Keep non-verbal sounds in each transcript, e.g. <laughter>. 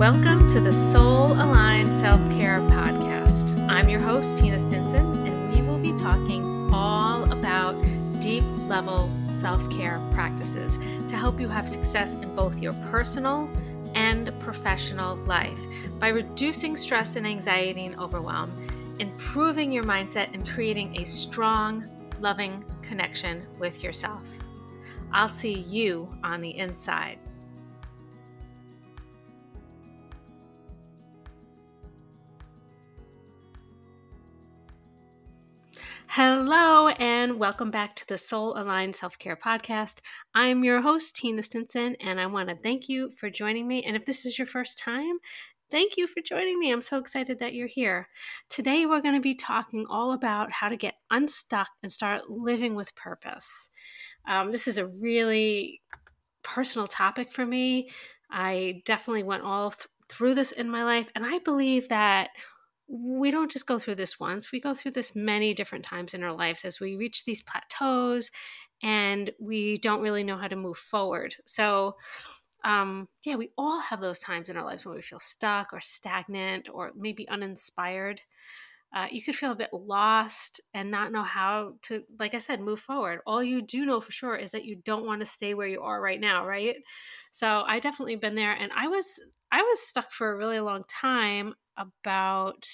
Welcome to the Soul Aligned Self Care Podcast. I'm your host, Tina Stinson, and we will be talking all about deep level self care practices to help you have success in both your personal and professional life by reducing stress and anxiety and overwhelm, improving your mindset, and creating a strong, loving connection with yourself. I'll see you on the inside. Hello, and welcome back to the Soul Aligned Self Care Podcast. I'm your host, Tina Stinson, and I want to thank you for joining me. And if this is your first time, thank you for joining me. I'm so excited that you're here. Today, we're going to be talking all about how to get unstuck and start living with purpose. Um, this is a really personal topic for me. I definitely went all th- through this in my life, and I believe that we don't just go through this once, we go through this many different times in our lives as we reach these plateaus and we don't really know how to move forward. So, um, yeah, we all have those times in our lives when we feel stuck or stagnant or maybe uninspired. Uh, you could feel a bit lost and not know how to, like I said, move forward. All you do know for sure is that you don't want to stay where you are right now, right? So I definitely been there, and I was I was stuck for a really long time about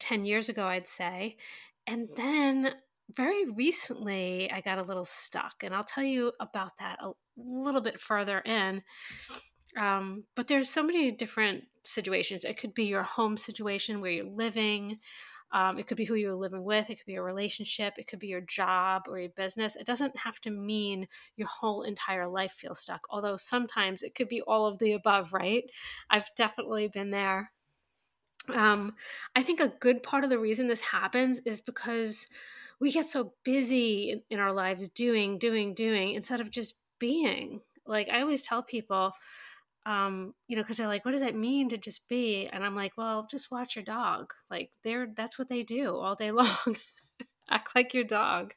10 years ago, I'd say. And then very recently, I got a little stuck, and I'll tell you about that a little bit further in. Um, but there's so many different situations. It could be your home situation where you're living. Um, it could be who you're living with. It could be a relationship. It could be your job or your business. It doesn't have to mean your whole entire life feels stuck, although sometimes it could be all of the above, right? I've definitely been there. Um, I think a good part of the reason this happens is because we get so busy in, in our lives doing, doing, doing instead of just being. Like I always tell people, um, you know, because they're like, what does that mean to just be? And I'm like, well, just watch your dog. Like they're that's what they do all day <laughs> long. Act like your dog.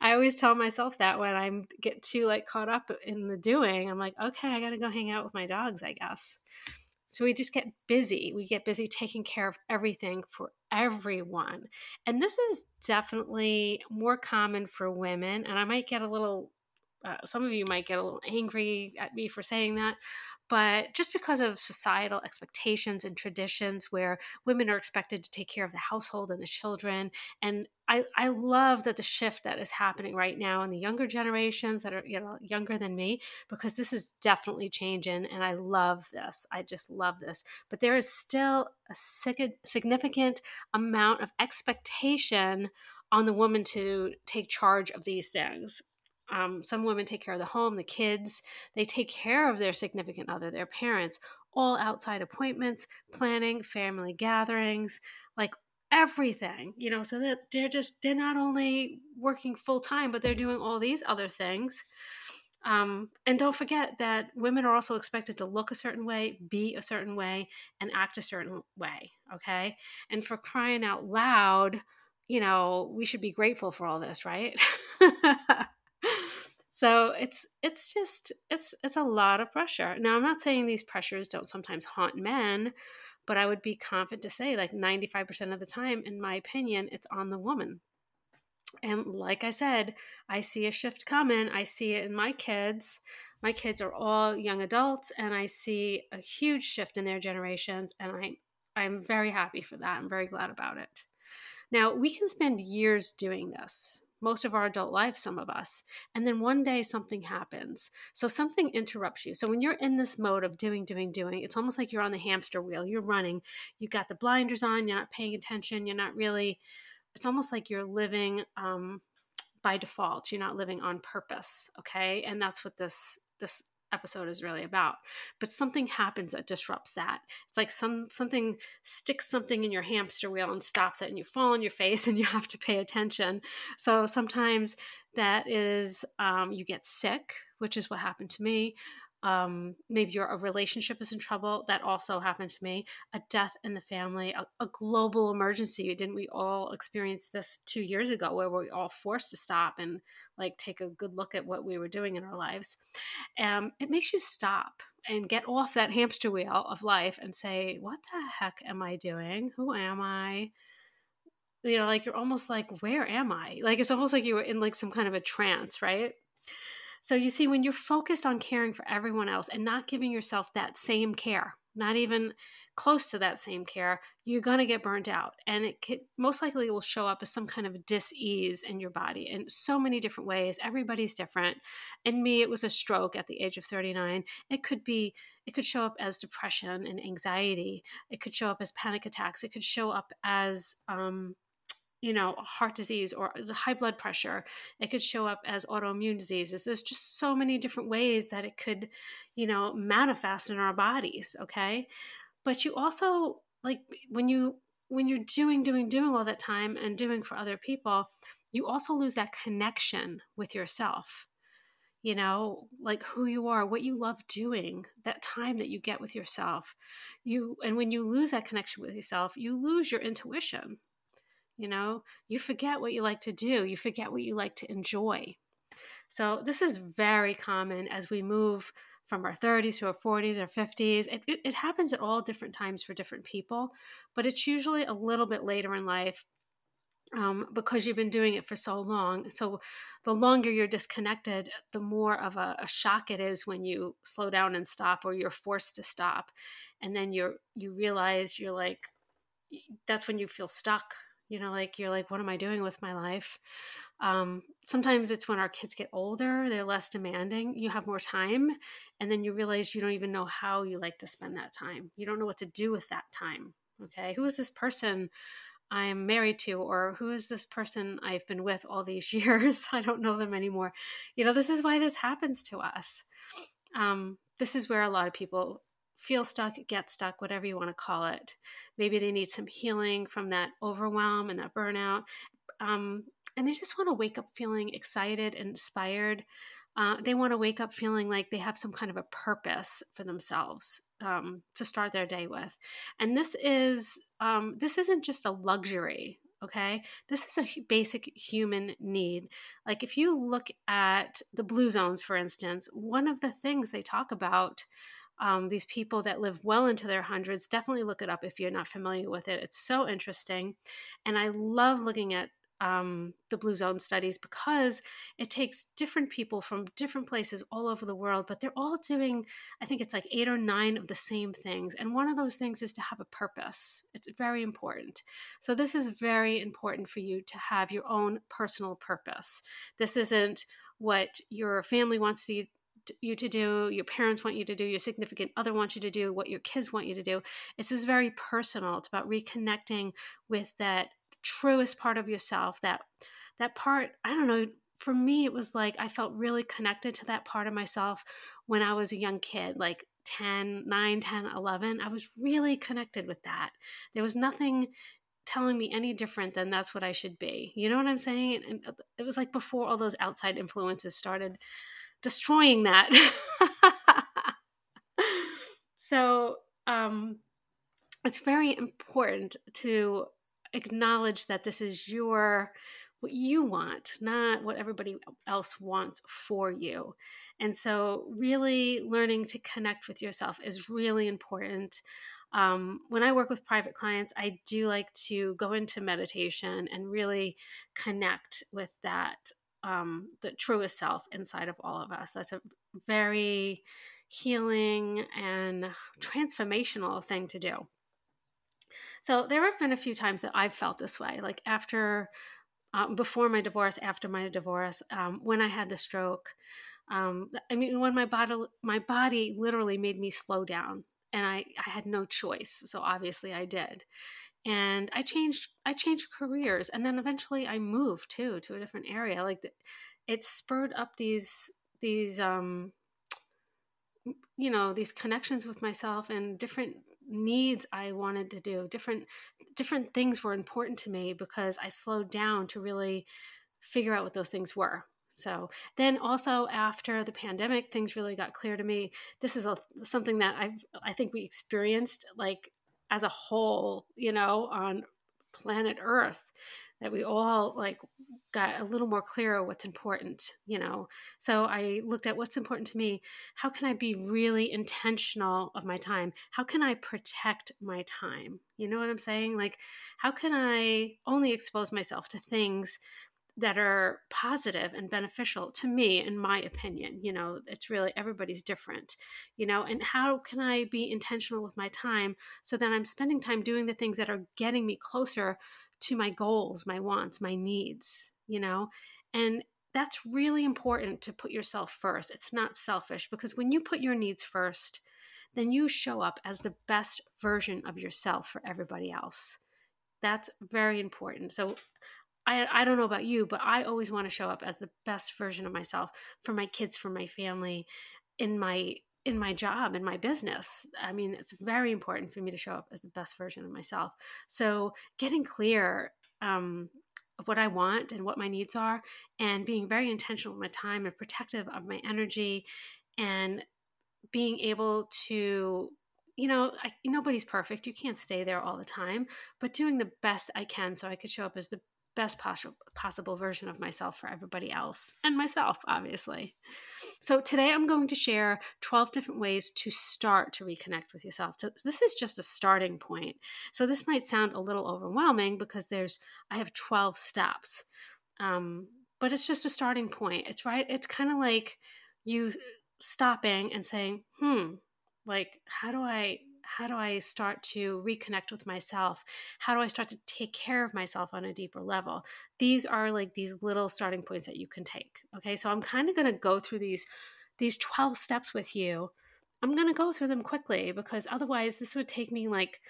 I always tell myself that when I get too like caught up in the doing, I'm like, okay, I got to go hang out with my dogs, I guess. So we just get busy. We get busy taking care of everything for everyone. And this is definitely more common for women. And I might get a little, uh, some of you might get a little angry at me for saying that, but just because of societal expectations and traditions where women are expected to take care of the household and the children and I, I love that the shift that is happening right now in the younger generations that are you know younger than me because this is definitely changing and i love this. I just love this. But there is still a significant amount of expectation on the woman to take charge of these things um, some women take care of the home, the kids, they take care of their significant other, their parents, all outside appointments, planning, family gatherings, like everything, you know, so that they're just, they're not only working full time, but they're doing all these other things. Um, and don't forget that women are also expected to look a certain way, be a certain way, and act a certain way. Okay. And for crying out loud, you know, we should be grateful for all this, right? <laughs> so it's it's just it's it's a lot of pressure. Now i'm not saying these pressures don't sometimes haunt men but i would be confident to say like 95% of the time in my opinion it's on the woman. And like i said i see a shift coming. I see it in my kids. My kids are all young adults and i see a huge shift in their generations and i i'm very happy for that. I'm very glad about it. Now we can spend years doing this most of our adult life, some of us. And then one day something happens. So something interrupts you. So when you're in this mode of doing, doing, doing, it's almost like you're on the hamster wheel. You're running, You've got the blinders on, you're not paying attention, you're not really, it's almost like you're living um, by default. You're not living on purpose. Okay. And that's what this, this episode is really about but something happens that disrupts that. It's like some something sticks something in your hamster wheel and stops it and you fall on your face and <laughs> you have to pay attention. So sometimes that is um, you get sick which is what happened to me um, maybe your a relationship is in trouble. That also happened to me. A death in the family, a, a, global emergency. Didn't we all experience this two years ago, where we all forced to stop and like take a good look at what we were doing in our lives? Um, it makes you stop, and get off that hamster wheel of life and say, what the heck am I doing? Who am I? You know, like you're almost like, where am I? Like it's almost like you were in like some kind of a trance, right? So you see, when you're focused on caring for everyone else and not giving yourself that same care, not even close to that same care, you're going to get burnt out. And it could, most likely will show up as some kind of dis-ease in your body in so many different ways. Everybody's different. In me, it was a stroke at the age of 39. It could be, it could show up as depression and anxiety. It could show up as panic attacks. It could show up as, um, you know, heart disease or high blood pressure. It could show up as autoimmune diseases. There's just so many different ways that it could, you know, manifest in our bodies. Okay. But you also, like, when you, when you're doing, doing, doing all that time and doing for other people, you also lose that connection with yourself. You know, like who you are, what you love doing, that time that you get with yourself. You, and when you lose that connection with yourself, you lose your intuition you know? You forget what you like to do. You forget what you like to enjoy. So this is very common as we move from our 30s to our 40s or 50s it, it, it happens at all different times for different people but it's usually a little bit later in life um, because you've been doing it for so long. So, the longer you're disconnected, the more of a, a, shock it is when you slow down and stop, or you're forced to stop, and then you're you realize you're like, that's when you feel stuck you know like you're like what am i doing with my life? Um, sometimes it's when our kids get older they're less demanding you have more time and then you realize you don't even know how you like to spend that time. You don't know what to do with that time okay? Who is this person i'm married to or who is this person i've been with all these <laughs> years? I don't know them anymore. You know this is why this happens to us. Um, this is where a lot of people feel stuck, get stuck, whatever you want to call it. Maybe they need some healing from that overwhelm and that burnout. Um, and they just want to wake up feeling excited, inspired. Uh, they want to wake up feeling like they have some kind of a purpose for themselves um, to start their day with. And this is um, this isn't just a luxury. Okay, this is a basic human need. Like if you look at the blue zones, for instance, one of the things they talk about um, these people that live well into their hundreds. Definitely look it up if you're not familiar with it. It's so interesting. And I love looking at um, the Blue Zone studies because it takes different people from different places all over the world, but they're all doing, I think it's like eight or nine of the same things. And one of those things is to have a purpose. It's very important. So, this is very important for you to have your own personal purpose. This isn't what your family wants to you to do, your parents want you to do, your significant other wants you to do, what your kids want you to do. It's just very personal. It's about reconnecting with that truest part of yourself, that that part, I don't know, for me it was like I felt really connected to that part of myself when I was a young kid, like 10, 9, 10, 11. I was really connected with that. There was nothing telling me any different than that's what I should be. You know what I'm saying? And uh, it was like before all those outside influences started destroying that. <laughs> so um, it's very important to acknowledge that this is your what you want, not what everybody else wants for you. And so, really learning to connect with yourself is really important. Um, when I work with private clients, I do like to go into meditation and really connect with that um, the truest self inside of all of us. That's a very healing and transformational thing to do. So there have been a few times that I've felt this way, like after, um, before my divorce, after my divorce, um, when I had the stroke. Um, I mean, when my body, my body literally made me slow down, and I, I had no choice. So obviously, I did and i changed i changed careers and then eventually i moved too to a different area like it spurred up these these um you know these connections with myself and different needs i wanted to do different different things were important to me because i slowed down to really figure out what those things were. So then also after the pandemic things really got clear to me. This is a, something that i i think we experienced like as a whole, you know, on planet Earth. that we all like got a little more clear what's important, you know. So I looked at what's important to me. How can I be really intentional of my time? How can I protect my time? You know what I'm saying? Like, how can I only expose myself to things that are positive and beneficial to me in my opinion you know it's really everybody's different you know and how can i be intentional with my time so that i'm spending time doing the things that are getting me closer to my goals my wants my needs you know? And that's really important to put yourself first. It's not selfish because when you put your needs first then you show up as the best version of yourself for everybody else. That's very important. So I, I don't know about you, but I always want to show up as the best version of myself for my kids, for my family, in my in my job in my business. I mean it's very important for me to show up as the best version of myself. So getting clear um, of what i want and what my needs are and being very intentional with my time and protective of my energy and being able to you know I, nobody's perfect. You can't stay there all the time but doing the best i can so i could show up as the best possible possible version of myself for everybody else and myself obviously. So today i'm going to share 12 different ways to start to reconnect with yourself. This is just a starting point. So this might sound a little overwhelming because there's i have 12 steps um, but it's just a starting point. It's right it's kind of like you stopping and saying hmm like how do i how do I start to reconnect with myself? How do I start to take care of myself on a deeper level? These are like these little starting points that you can take. Okay, so I'm kind of going to go through these these 12 steps with you. I'm going to go through them quickly because otherwise this would take me like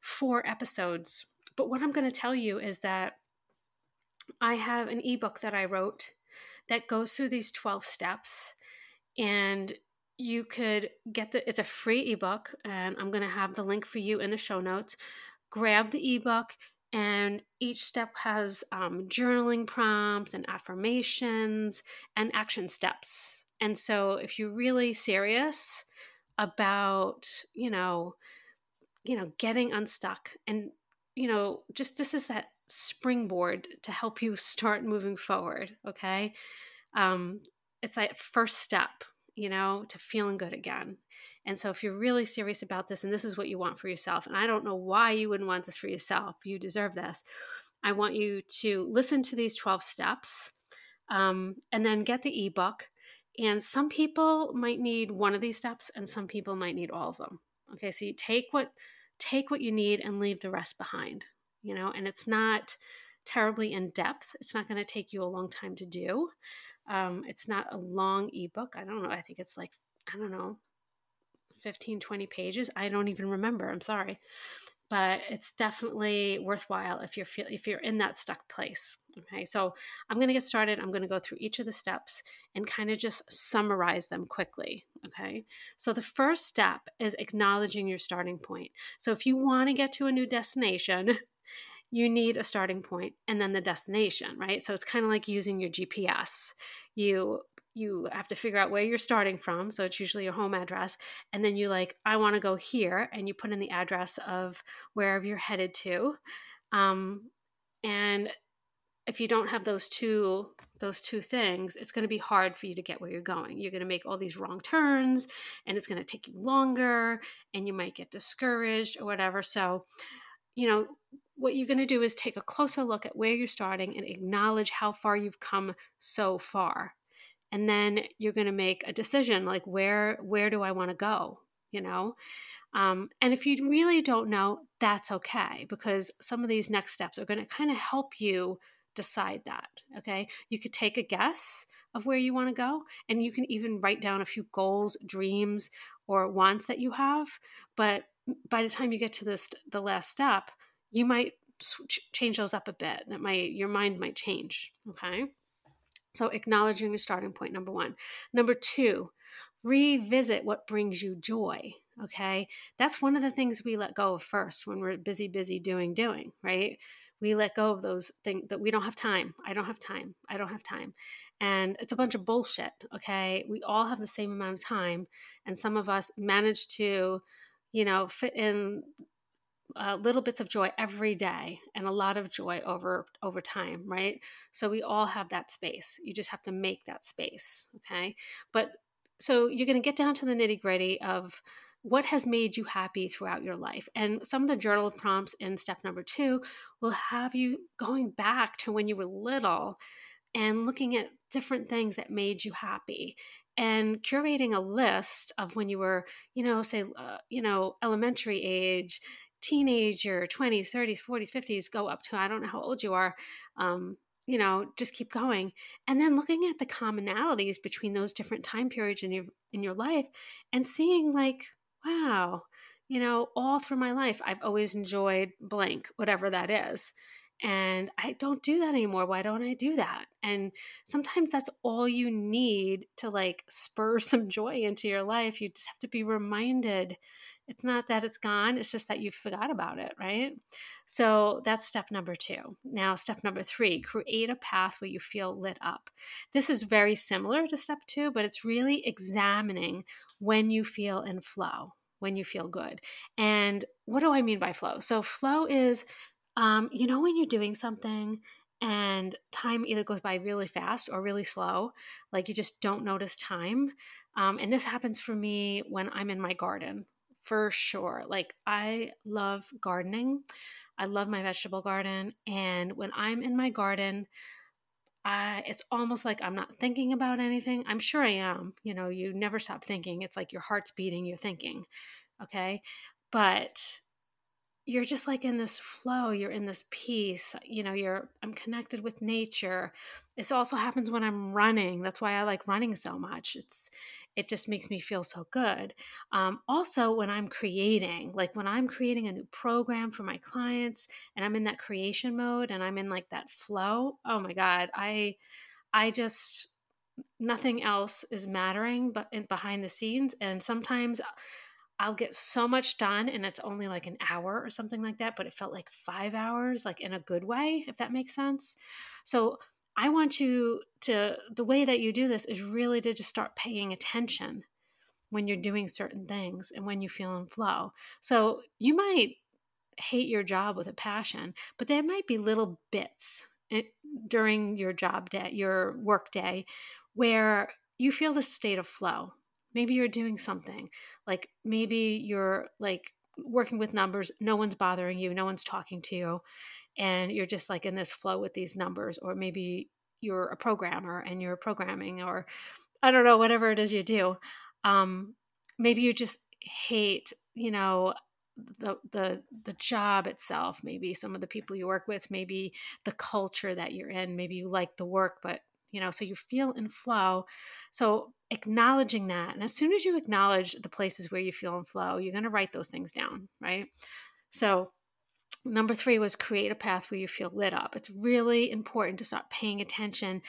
four episodes. But what I'm going to tell you is that I have an ebook that I wrote that goes through these 12 steps and you could get the it's a free ebook and i'm going to have the link for you in the show notes. Grab the ebook and each step has um, journaling prompts and affirmations and action steps. And so if you're really serious about you know you know getting unstuck and you know just this is that springboard to help you <laughs> start moving forward okay? Um, it's like first step you know, to feeling good again. And so, if you're really serious about this and this is what you want for yourself, and I don't know why you wouldn't want this for yourself, you deserve this. I want you to listen to these 12 steps um, and then get the ebook. And some people might need one of these steps, and some people might need all of them. Okay, so you take what take what you need and leave the rest behind. You know, and it's not terribly in depth. It's not going to take you a long time to do. Um, it's not a long ebook. I don't know. I think it's like, I don't know, 15, 20 pages. I don't even remember. I'm sorry. But it's definitely worthwhile if you're feel, if you're in that stuck place. Okay, so I'm going to get started. I'm going to go through each of the steps and kind of just summarize them quickly. Okay, so the first step is acknowledging your starting point. So if you want to get to a new destination, <laughs> you need a starting point and then the destination, right? So it's kind of like using your GPS. You you have to figure out where you're starting from, so it's usually your home address, and then you like I want to go here, and you put in the address of wherever you're headed to. Um, and if you don't have those two those two things, it's going to be hard for you to get where you're going. You're going to make all these wrong turns, and it's going to take you longer, and you might get discouraged or whatever. So, you know, what you're going to do is take a closer look at where you're starting and acknowledge how far you've come so far. And then you're going to make a decision like where where do i want to go you know? Um, and if you really don't know that's okay because some of these next steps are going to kind of help you decide that okay? You could take a guess of where you want to go and you can even write down a few goals dreams or wants that you have but by the time you get to this the last step you might switch, change those up a bit. That might your mind might change. Okay. So acknowledging your starting point, number one. Number two, revisit what brings you joy. Okay. That's one of the things we let go of first when we're busy, busy doing, doing, right? We let go of those things that we don't have time. I don't have time. I don't have time. And it's a bunch of bullshit. Okay. We all have the same amount of time. And some of us manage to, you know, fit in uh, little bits of joy every day and a lot of joy over over time right? So we all have that space. You just have to make that space okay? But so you're going to get down to the nitty gritty of what has made you happy throughout your life. And some of the journal prompts in step number two will have you going back to when you were little and looking at different things that made you happy and curating a list of when you were you know say uh, you know elementary age teenager 20s 30s 40s 50s go up to i don't know how old you are um, you know just keep going and then looking at the commonalities between those different time periods in your in your life and seeing like wow you know all through my life i've always enjoyed blank whatever that is and I don't do that anymore. Why don't I do that? And sometimes that's all you need to like spur <laughs> some joy into your life. You just have to be reminded. It's not that it's gone, it's just that you forgot about it, right? So that's step number two. Now, step number three create a path where you feel lit up. This is very similar to step two, but it's really examining when you feel in flow, when you feel good. And what do I mean by flow? So, flow is um, you know, when you're doing something and time either goes by really fast or really slow, like you just don't notice time. Um, and this happens for me when I'm in my garden for sure. Like, I love gardening, I love my vegetable garden. And when I'm in my garden, I, it's almost like I'm not thinking about anything. I'm sure I am. You know, you never stop thinking. It's like your heart's beating, you're thinking. Okay. But you're just like in this flow you're in this peace you know you're i'm connected with nature this also happens when i'm running that's why i like running so much it's it just makes me feel so good um, also when i'm creating like when i'm creating a new program for my clients and i'm in that creation mode and i'm in like that flow oh my god i i just nothing else is mattering but in behind the scenes and sometimes I'll get so much done and it's only like an hour or something like that, but it felt like five hours, like in a good way, if that makes sense. So I want you to, the way that you do this is really to just start paying attention when you're doing certain things and when you feel in flow. So you might hate your job with a passion, but there might be little bits during your job day, your work day, where you feel the state of flow maybe you're doing something like maybe you're like working with numbers no one's bothering you no one's talking to you and you're just like in this flow with these numbers or maybe you're a programmer and you're programming or i don't know whatever it is you do um, maybe you just hate you know the the the job itself maybe some of the people you work with maybe the culture that you're in maybe you like the work but you know so you feel in flow. So acknowledging that and as soon as you acknowledge the places where you feel in flow you're going to write those things down right? So number three was create a path where you feel lit up. It's really important to start paying attention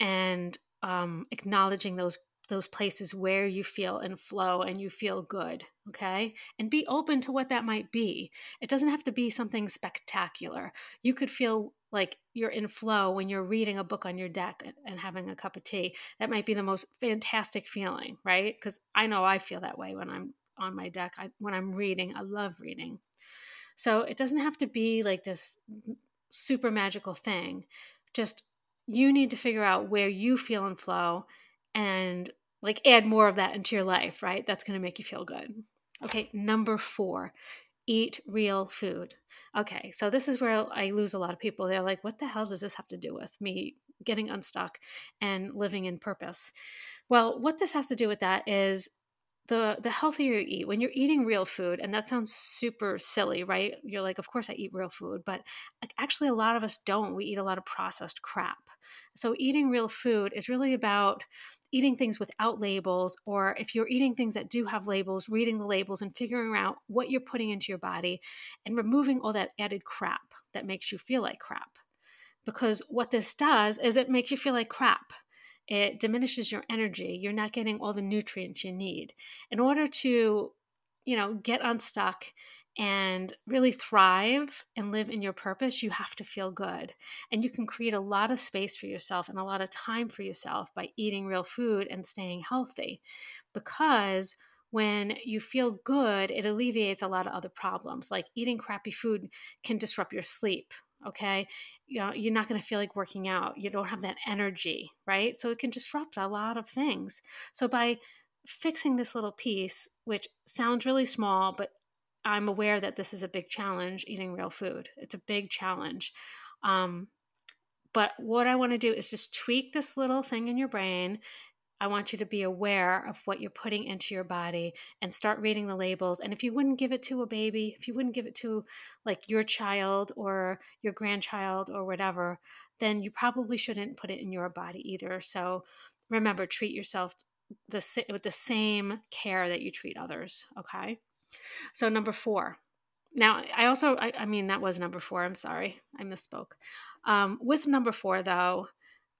and um, acknowledging those those places where you feel in flow and you feel good okay? And be open to what that might be. It doesn't have to be something spectacular. You could feel like you're in flow when you're reading a book on your deck and having a cup of tea. That might be the most fantastic feeling right? Because i know i feel that way when i'm on my deck. I, when i'm reading i love reading so it doesn't have to be like this super magical thing just you need to figure out where you feel in flow and like add more of that into your life right that's going to make you feel good okay number four eat real food. Okay, so this is where I lose a lot of people. They're like, what the hell does this have to do with me getting unstuck and living in purpose? Well, what this has to do with that is the the healthier you eat when you're eating real food and that sounds super silly right you're like of course i eat real food but actually a lot of us don't we eat a lot of processed crap so eating real food is really about eating things without labels, or if you're eating things that do have labels, reading the labels and figuring out what you're putting into your body and removing all that added crap that makes you feel like crap. Because what this does is it makes you feel like crap. It diminishes your energy. You're not getting all the nutrients you need. In order to, you know, get unstuck and really thrive and live in your purpose, you have to feel good. And you can create a lot of space for yourself and a lot of time for yourself by eating real food and staying healthy. Because when you feel good, it alleviates a lot of other problems. Like eating crappy food can disrupt your sleep. Okay. You know, you're not going to feel like working out. You don't have that energy, right? So it can disrupt a lot of things. So by fixing this little piece, which sounds really small, but I'm aware that this is a big challenge eating real food. It's a big challenge. Um, but what I want to do is just tweak this little thing in your brain. I want you to be aware of what you're putting into your body and start reading the labels. And if you wouldn't give it to a baby, if you wouldn't give it to like your child or your grandchild or whatever, then you probably shouldn't put it in your body either. So remember, treat yourself the, with the same care that you treat others. Okay. So, number four. Now, I also, I, I mean, that was number four. I'm sorry. I misspoke. Um, with number four, though,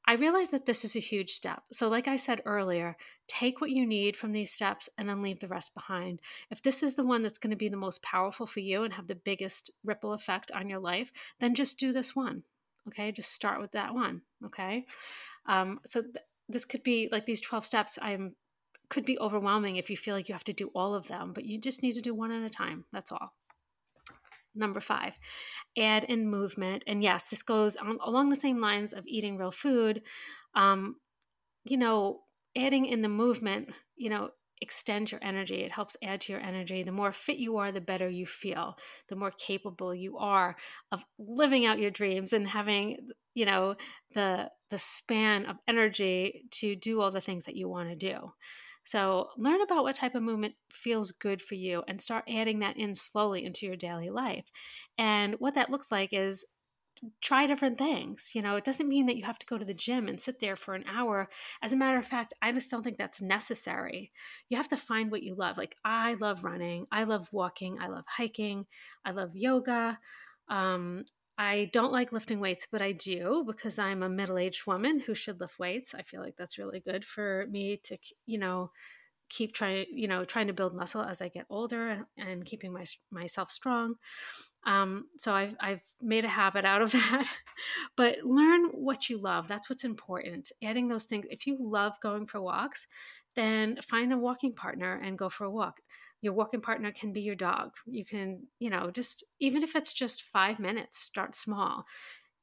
I realize that this is a huge step. So, like I said earlier, take what you need from these steps and then leave the rest behind. If this is the one that's going to be the most powerful for you and have the biggest ripple effect on your life, then just do this one. Okay. Just start with that one. Okay. Um, so, th- this could be like these 12 steps. I'm could be overwhelming if you feel like you have to do all of them, but you just need to do one at a time. That's all. Number five, add in movement. And yes, this goes on, along the same lines of eating real food. Um, you know, adding in the movement, you know, extends your energy. It helps add to your energy. The more fit you are, the better you feel. The more capable you are of living out your dreams and having, you know, the the span of energy to do all the things that you want to do. So learn about what type of movement feels good for you and start adding that in slowly into your daily life. And what that looks like is try different things. You know, it doesn't mean that you have to go to the gym and sit there for an hour. As a matter of fact, I just don't think that's necessary. You have to find what you love. Like, I love running, I love walking, I love hiking, I love yoga. Um, I don't like lifting weights, but I do because I'm a middle aged woman who should lift weights. I feel like that's really good for me to, you know, keep trying, you know, trying to build muscle as I get older and, keeping my, myself strong. Um, so I've, I've made a habit out of <laughs> that. but learn what you love. That's what's important. Adding those things. If you love going for walks, then find a walking partner and go for a walk your walking partner can be your dog. You can you know just even if it's just five minutes start small.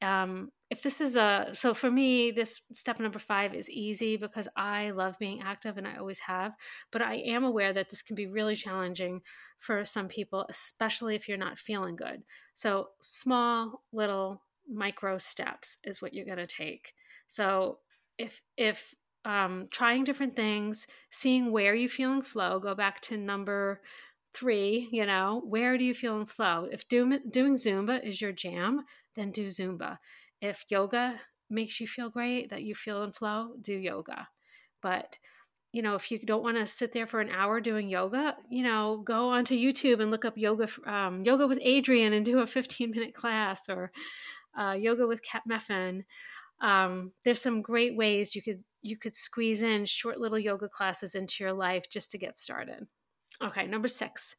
Um, if this is a so for me this step number five is easy because i love being active and i always have but i am aware that this can be really challenging for some people especially if you're not feeling good. So small little micro steps is what you're going to take. So if if um, trying different things, seeing where you feel in flow. Go back to number three, you know, where do you feel in flow? If do, doing Zumba is your jam, then do Zumba. If yoga makes you feel great, that you feel in flow, do yoga. But you know, if you don't want to sit there for an hour doing yoga, you know, go onto YouTube and look up yoga, um, yoga with Adriene, and do a 15 minute class or uh, yoga with Cat Meffan. Um, there's some great ways you could you could squeeze in short little yoga classes into your life just to get started. Okay, number six,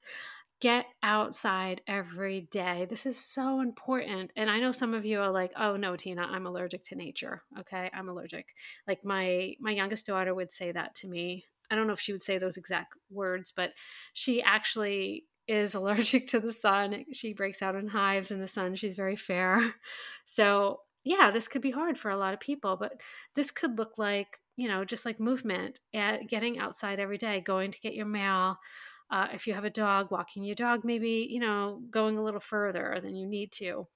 get outside every day. This is so important. And I know some of you are like, oh no, Tina, I'm allergic to nature. Okay, I'm allergic. Like my my youngest daughter would say that to me. I don't know if she would say those exact words, but she actually is <laughs> allergic to the sun. She breaks out in hives in the sun. She's very fair. So yeah, this could be hard for a lot of people, but this could look like, you know, just like movement, at getting outside every day, going to get your mail. Uh, if you have a dog, walking your dog, maybe, you know, going a little further than you need to.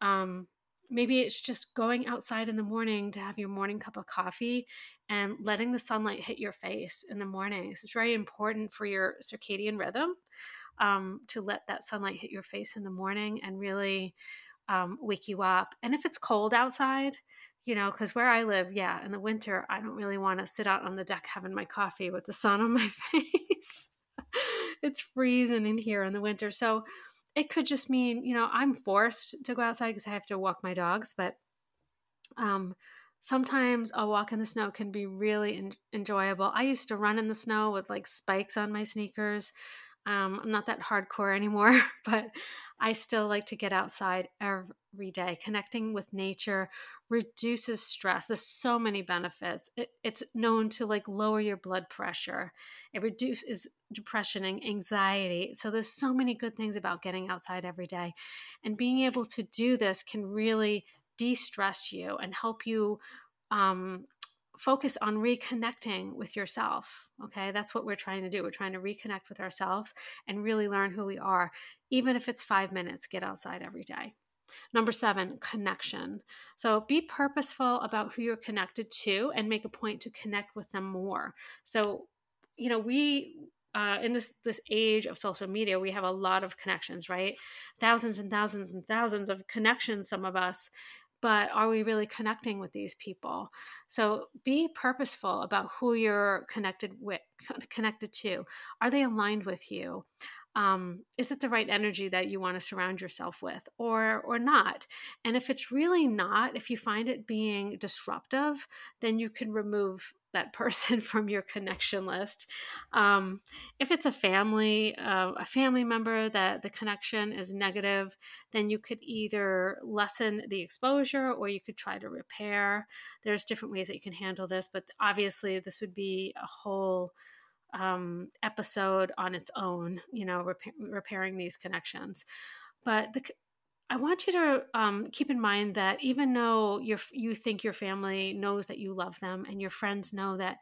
Um, maybe it's just going outside in the morning to have your morning cup of coffee and letting the sunlight hit your face in the mornings. It's very important for your circadian rhythm um, to let that sunlight hit your face in the morning and really um, wake you up. And if it's cold outside, you know, because where I live, yeah, in the winter, I don't really want to sit out on the deck having my coffee with the sun on my <laughs> face. it's freezing in here in the winter. So it could just mean, you know, I'm forced to go outside because I have to walk my dogs, but um, sometimes a walk in the snow can be really en- enjoyable. I used to run in the snow with like spikes on my sneakers Um, I'm not that hardcore anymore, <laughs> but I still like to get outside every day. Connecting with nature reduces stress. There's so many benefits. It, it's known to like lower your blood pressure. It reduces depression and anxiety. So there's so many good things about getting outside every day. And being able to do this can really de-stress you and help you um, focus on reconnecting with yourself. Okay, that's what we're trying to do. We're trying to reconnect with ourselves and really learn who we are, even if it's five minutes, get outside every day. Number seven, connection. So be purposeful about who you're connected to and make a point to connect with them more. So, you know, we uh, in this this age of social media, we have a lot of connections, right? Thousands and thousands and thousands of connections. Some of us, but are we really connecting with these people so be purposeful about who you're connected with <laughs> connected to are they aligned with you um, is it the right energy that you want to surround yourself with or or not and if it's really not if you find it being disruptive then you can remove that person <laughs> from your connection list. Um, if it's a family, uh, a family member that the connection is negative, then you could either lessen the exposure or you could try to repair. There's different ways that you can handle this, but obviously this would be a whole um, episode on its own. You know, rep- repairing these connections. But the, I want you to um, keep in mind that even though you you think your family knows that you love them and your friends know that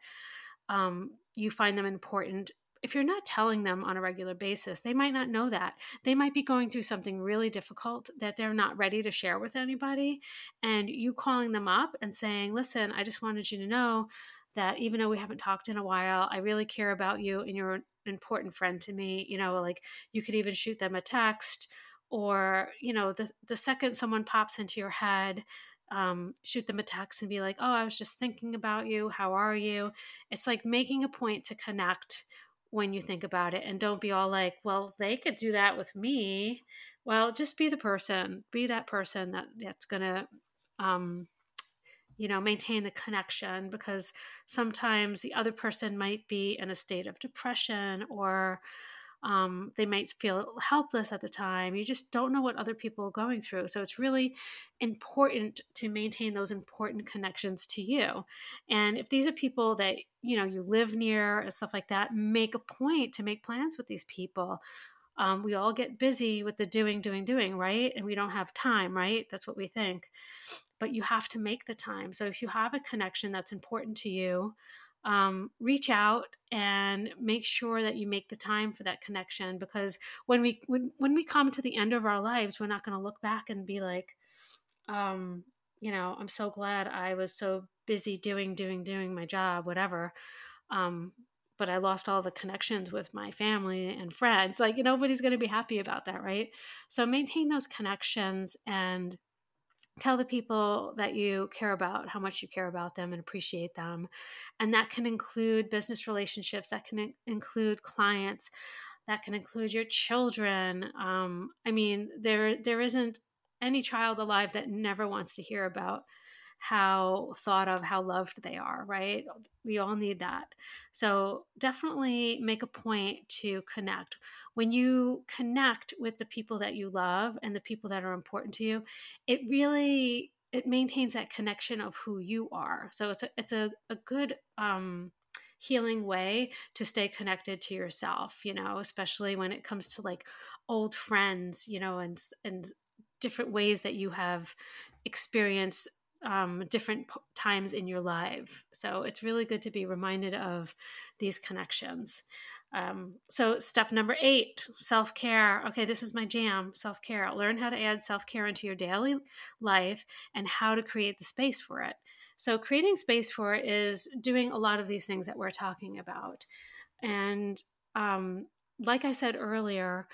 um, you find them important, if you're not telling them on a regular basis, they might not know that. They might be going through something really difficult that they're not ready to share with anybody. And you calling them up and saying, listen, I just wanted you to know that even though we haven't talked in a while, I really care about you and you're an important friend to me. You know, like you could even shoot them a text or you know the the second someone pops into your head um, shoot them a text and be like oh i was just thinking about you how are you it's like making a point to connect when you think about it and don't be all like well they could do that with me well just be the person be that person that that's gonna um, you know maintain the connection because sometimes the other person might be in a state of depression or um, they might feel helpless at the time. You just don't know what other people are going through. So it's really important to maintain those important connections to you. And if these are people that you know you live near and stuff like that, make a point to make plans with these people. Um, we all get busy with the doing, doing, doing, right? And we don't have time, right? That's what we think. But you have to make the time. So if you have a connection that's important to you, um, reach out and make sure that you make the time for that connection because when we when, when we come to the end of our lives we're not going to look back and be like um, you know i'm so glad i was so busy doing doing doing my job whatever um, but i lost all the connections with my family and friends like nobody's going to be happy about that right? So maintain those connections and tell the people that you care about how much you care about them and appreciate them. And that can include business relationships that can include clients that can include your children. Um, i mean there there isn't any child alive that never wants to hear about how thought of, how loved they are, right? We all need that. So definitely make a point to connect. When you connect with the people that you love and the people that are important to you, it really it maintains that connection of who you are. So it's a it's a, a good um healing way to stay connected to yourself, you know, especially when it comes to like old friends, you know, and and different ways that you have experienced um, different p- times in your life. So it's really good to be reminded of these connections. Um, so, step number eight self care. Okay, this is my jam self care. Learn how to add self care into your daily life and how to create the space for it. So, creating space for it is doing a lot of these things that we're talking about. And um, like I said earlier,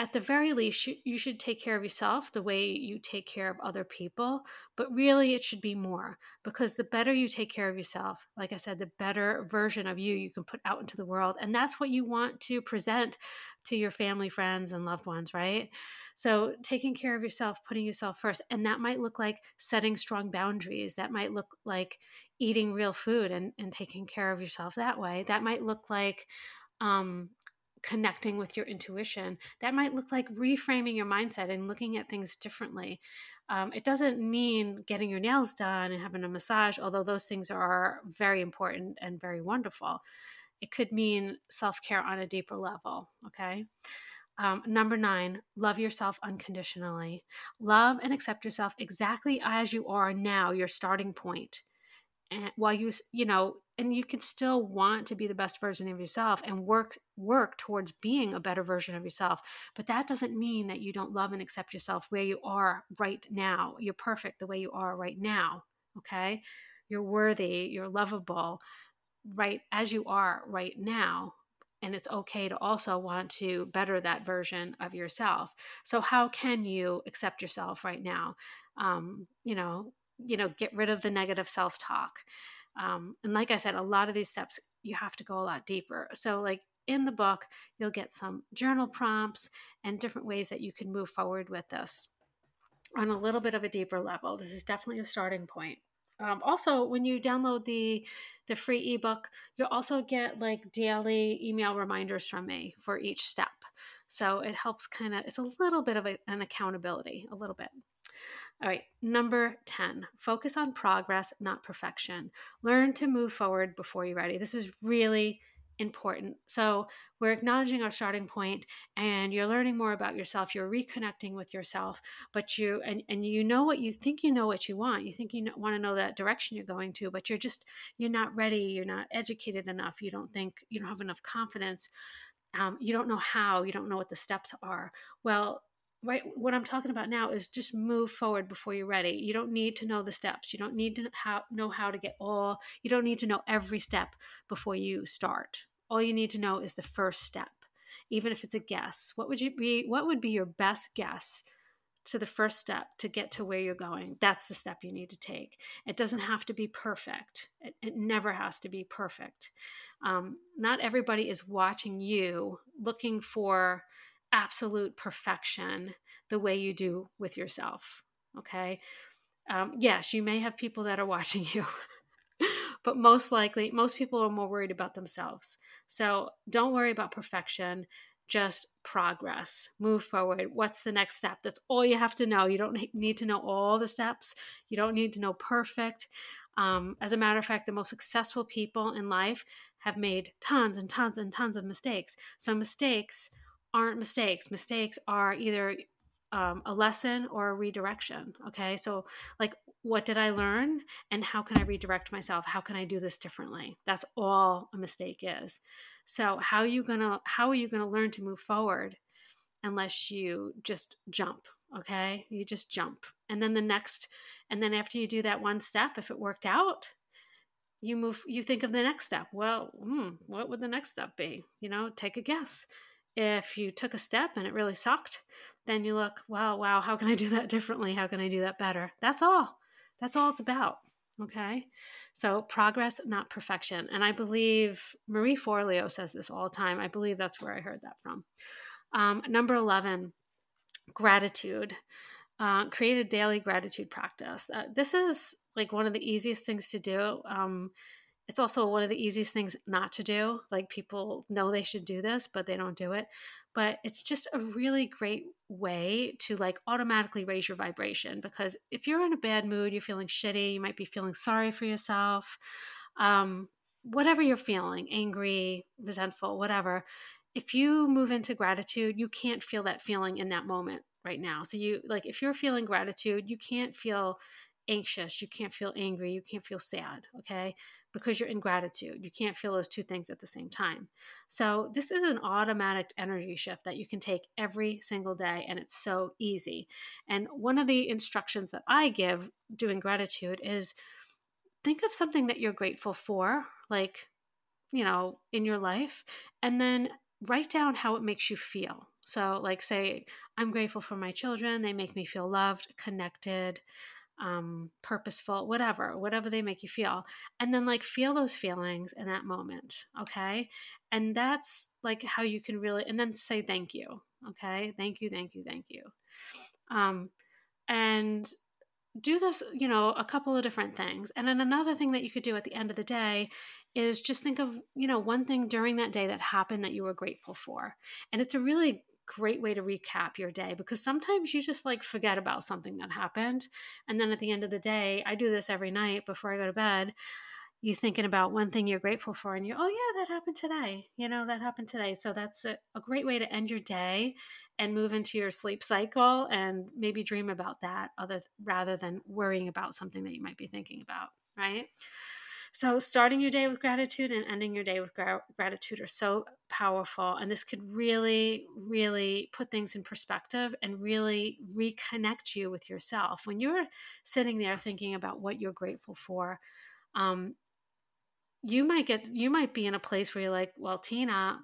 at the very least, you should take care of yourself the way you take care of other people. But really, it should be more because the better you take care of yourself, like I said, the better version of you you can put out into the world. And that's what you want to present to your family, friends, and loved ones, right? So, taking care of yourself, putting yourself first. And that might look like setting strong boundaries. That might look like eating real food and, and taking care of yourself that way. That might look like, um, connecting with your intuition. That might look like reframing your mindset and looking at things differently. Um, it doesn't mean getting your nails done and having a massage, although those things are very important and very wonderful. It could mean self care on a deeper level. Okay. Um, number nine, love yourself unconditionally. Love and accept yourself exactly as you are now, your starting point. And while you, you know, and you can still want to be the best version of yourself and work work towards being a better version of yourself but that doesn't mean that you don't love and accept yourself where you are right now. You're perfect the way you are right now okay? You're worthy you're lovable right as you are right now and it's okay to also want to better that version of yourself. So how can you accept yourself right now? Um, you know you know get rid of the negative self-talk um, and like i said a lot of these steps you have to go a lot deeper. So like in the book you'll get some journal prompts and different ways that you can move forward with this on a little bit of a deeper level. This is definitely a starting point. Um, also when you download the the free ebook you'll also get like daily email reminders from me for each step. So it helps kind of it's a little bit of a, an accountability a little bit all right, number 10, focus on progress, not perfection. Learn to move forward before you're ready. This is really important. So, we're acknowledging our starting point and you're learning more about yourself. You're reconnecting with yourself, but you and and you know what you think you know what you want. You think you know, want to know that direction you're going to, but you're just you're not ready, you're not educated enough. You don't think you don't have enough confidence. Um, you don't know how, you don't know what the steps are. Well, right what i'm talking about now is just move forward before you're ready. You don't need to know the steps. You don't need to how, know how to get all you don't need to know every step before you start. All you need to know is the first step. Even if it's a guess what would you be what would be your best guess to the first step to get to where you're going? That's the step you need to take. It doesn't have to be perfect. It, it never has to be perfect. Um, not everybody is watching you looking for absolute perfection the way you do with yourself. Okay. Um, yes, you may have people that are <laughs> watching you, but most likely, most people are more worried about themselves. So don't worry about perfection, just progress, move forward. What's the next step? That's all you have to know. You don't need to know all the steps, you don't need to know perfect. Um, as a matter of fact, the most successful people in life have made tons and tons and tons of mistakes. So, mistakes aren't mistakes. Mistakes are either um, a lesson or a redirection. Okay. So, like, what did I learn and how can I redirect myself? How can I do this differently? That's all a mistake is. So, how are you going to, how are you going to learn to move forward unless you just jump? Okay. You just jump. And then the next, and then after you do that one step, if it worked out, you move, you think of the next step. Well, hmm, what would the next step be? You know, take a guess if you took a step and it really sucked, then you look, wow, wow, how can I do that differently? How can I do that better? That's all. That's all it's about. Okay. So progress, not perfection. And I believe Marie Forleo says this all the time. I believe that's where I heard that from. Um, number 11, gratitude. Uh, create a daily gratitude practice. Uh, this is like one of the easiest things to do. Um, it's also one of the easiest things not to do. Like people know they should do this, but they don't do it. But it's just a really great way to like automatically raise your vibration because if you're in a bad mood, you're feeling shitty, you might be feeling sorry for yourself, um, whatever you're feeling, angry, resentful, whatever. If you move into gratitude, you can't feel that feeling in that moment right now. So you like if you're feeling gratitude, you can't feel anxious, you can't feel angry, you can't feel sad, okay? because you're in gratitude. You can't feel those two things at the same time. So, this is an automatic energy shift that you can take every single day, and it's so easy. And one of the instructions that I give doing gratitude is think of something that you're grateful for, like, you know, in your life, and then write down how it makes you feel. So, like, say, I'm grateful for my children, they make me feel loved, connected um, purposeful, whatever, whatever they make you feel. And then like feel those feelings in that moment. Okay. And that's like how you can really, and then say thank you. Okay. Thank you, thank you, thank you. Um, and do this, you know, a couple of different things. And then another thing that you could do at the end of the day is just think of, you know, one thing during that day that happened that you were grateful for. And it's a really great way to recap your day because sometimes you just like forget about something that happened. And then at the end of the day, I do this every night before I go to bed. You thinking about one thing you're grateful for and you oh yeah that happened today. You know that happened today. So that's a, a, great way to end your day and move into your sleep cycle and maybe dream about that other rather than worrying about something that you might be thinking about right so starting your day with gratitude and ending your day with gra- gratitude are so powerful and this could really really put things in perspective and really reconnect you with yourself. When you're sitting there thinking about what you're grateful for um, you might get you might be in a place where you're like well tina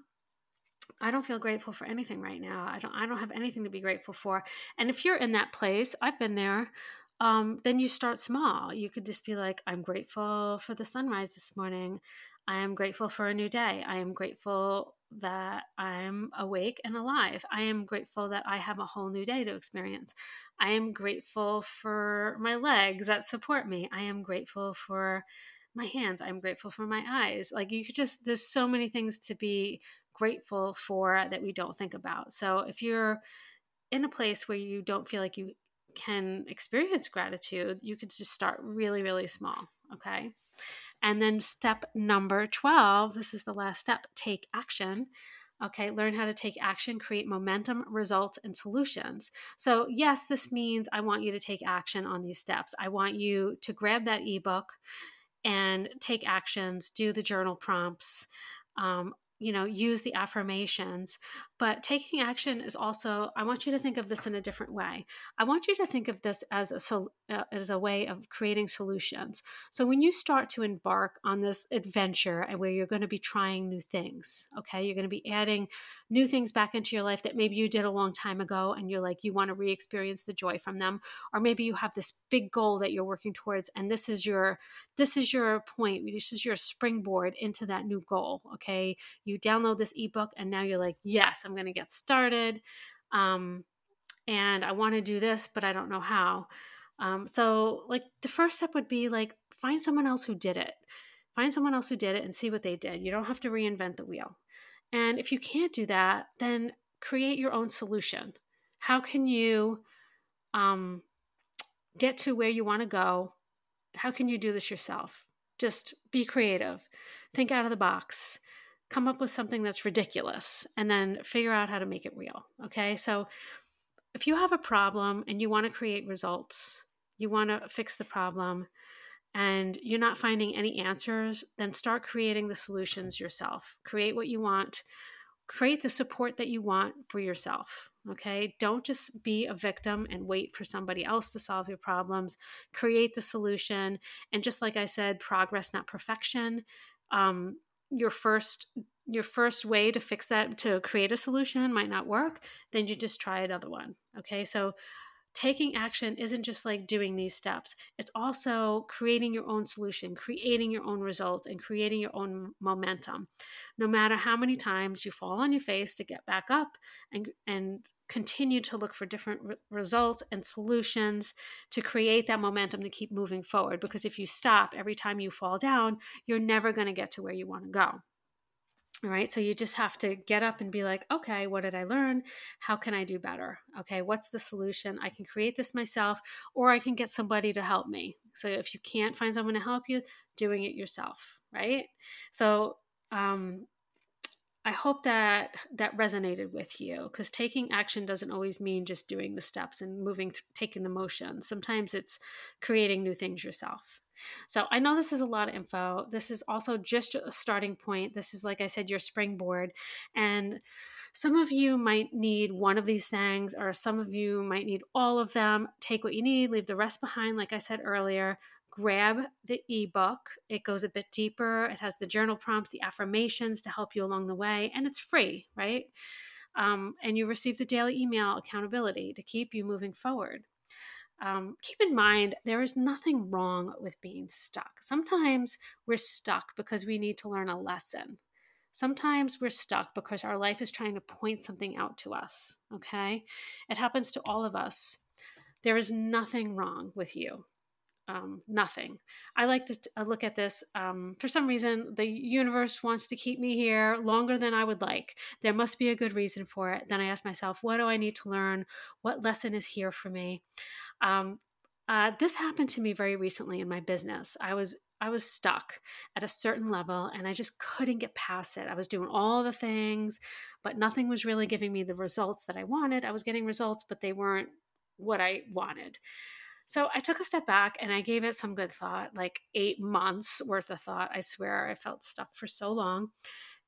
i don't feel grateful for anything right now. I don't i don't have anything to be grateful for. And if you're in that place i've been there um, then you start small. You could just be like i'm grateful for the sunrise this morning. I am grateful for a new day. I am grateful that i'm awake and alive. I am grateful that i have a whole new day to experience. I am grateful for my legs that support me. I am grateful for my hands. I'm grateful for my eyes. Like you could just there's so many things to be grateful for that we don't think about. So if you're in a place where you don't feel like you can experience gratitude you could just start really really small okay and then step number 12 this is the last step take action Okay, learn how to take action, create momentum, results, and solutions. So, yes, this means I want you to take action on these steps. I want you to grab that ebook and take actions, do the journal prompts, um, you know, use the affirmations. But taking action is also, I want you to think of this in a different way. I want you to think of this as a, so, uh, as a way of creating solutions. So when you start to embark on this adventure and where you're going to be trying new things, okay, you're going to be adding new things back into your life that maybe you did a long time ago and you're like, you want to re experience the joy from them. Or maybe you have this big goal that you're working towards and this is your, this is your point. This is your springboard into that new goal. Okay. You download this ebook and now you're like, yes, I'm going to get started. Um, and I want to do this, but I don't know how. Um, so, like, the first step would be like, find someone else who did it. Find someone else who did it and see what they did. You don't have to reinvent the wheel. And if you can't do that, then create your own solution. How can you um, get to where you want to go? How can you do this yourself? Just be creative, think out of the box, come up with something that's ridiculous and then figure out how to make it real. Okay. So if you have a problem and you want to create results, you want to fix the problem, and you're not finding any answers, then start creating the solutions yourself. Create what you want, create the support that you want for yourself. Okay. Don't just be a victim and wait for somebody else to solve your problems. Create the solution. And just like I said, progress, not perfection. Um, your first your first way to fix that to create a solution might not work then you just try another one okay? So taking action isn't just like doing these steps. It's also creating your own solution creating your own results and creating your own momentum. No matter how many times you fall on your face to get back up and and continue to look for different re- results and solutions to create that momentum to keep moving forward. Because if you stop every time you fall down, you're never going to get to where you want to go. All right. So you just have to get up and be like, okay, what did I learn? How can I do better? Okay. What's the solution? I can create this myself or I can get somebody to help me. So if you can't find someone to help you, doing it yourself. Right. So, um, I hope that that resonated with you because taking action doesn't always mean just doing the steps and moving, th- taking the motion. Sometimes it's creating new things yourself. So I know this is a lot of info. This is also just a starting point. This is, like I said, your springboard. And some of you might need one of these things, or some of you might need all of them. Take what you need, leave the rest behind, like I said earlier grab the ebook. It goes a bit deeper. It has the journal prompts, the affirmations to help you along the way, and it's free, right? Um, and you receive the daily email accountability to keep you moving forward. Um, keep in mind, there is nothing wrong with being stuck. Sometimes we're stuck because we need to learn a lesson. Sometimes we're stuck because our life is trying to point something out to us, okay? It happens to all of us There is nothing wrong with you um, nothing. I like to t- uh, look at this. Um, for some reason, the universe wants to keep me here longer than I would like. There must be a good reason for it. Then I ask myself, what do I need to learn? What lesson is here for me? Um, uh, this happened to me very recently in my business. I was I was stuck at a certain level and I just couldn't get past it. I was doing all the things, but nothing was really giving me the results that I wanted. I was getting results, but they weren't what I wanted. So I took a step back and I gave it some good thought, like eight months worth of thought. I swear I felt stuck for so long.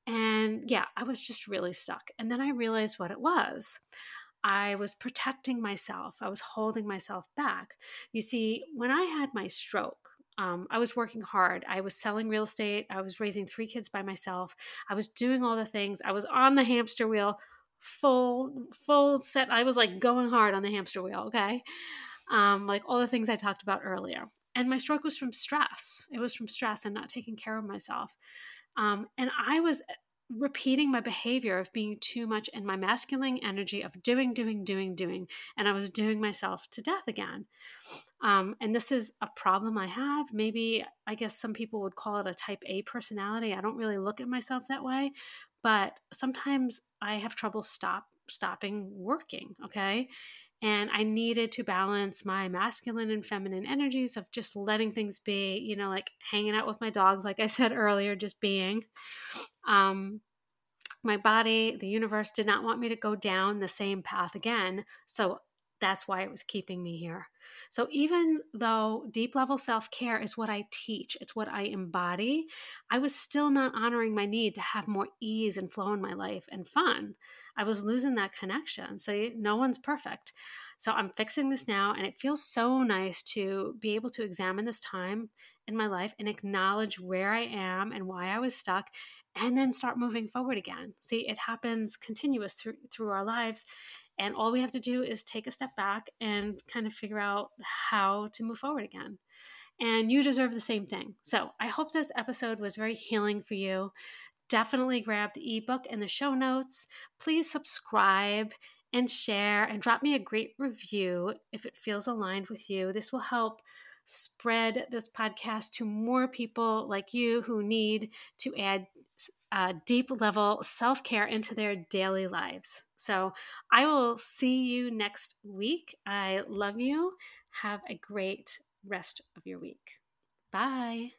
And yeah, I was just really stuck. And then I realized what it was. I was protecting myself, I was holding myself back. You see, when I had my stroke, um, I was working hard. I was selling real estate. I was raising three kids by myself. I was doing all the things. I was on the hamster wheel, full, full set. I was like going hard on the hamster wheel. Okay um, like all the things I talked about earlier. And my stroke was from stress. It was from stress and not taking care of myself. Um, and I was repeating my behavior of being too much in my masculine energy of doing, doing, doing, doing. And I was doing myself to death again. Um, and this is a problem I have. Maybe, I guess some people would call it a type A personality. I don't really look at myself that way, but sometimes I have trouble stop stopping working. Okay. And I needed to balance my masculine and feminine energies of just letting things be, you know, like hanging out with my dogs, like I said <laughs> earlier, just being. Um, my body, the universe did not want me to go down the same path again. So that's why it was keeping me here. So even though deep level self care is what I teach, it's what I embody, I was still not honoring my need to have more ease and flow in my life and fun. I was losing that connection. So no one's perfect. So I'm fixing this now, and it feels so nice to be able to examine this time in my life and acknowledge where I am and why I was stuck, and then start moving forward again. See, it happens continuous through through our lives, and all we have to do is take a step back and kind of figure out how to move forward again. And you deserve the same thing. So I hope this episode was very healing for you. Definitely grab the ebook and the show notes. Please subscribe and share and drop me a great review if it feels aligned with you. This will help spread this podcast to more people like you who need to add uh, deep level self care into their daily lives. So I will see you next week. I love you. Have a great rest of your week. Bye.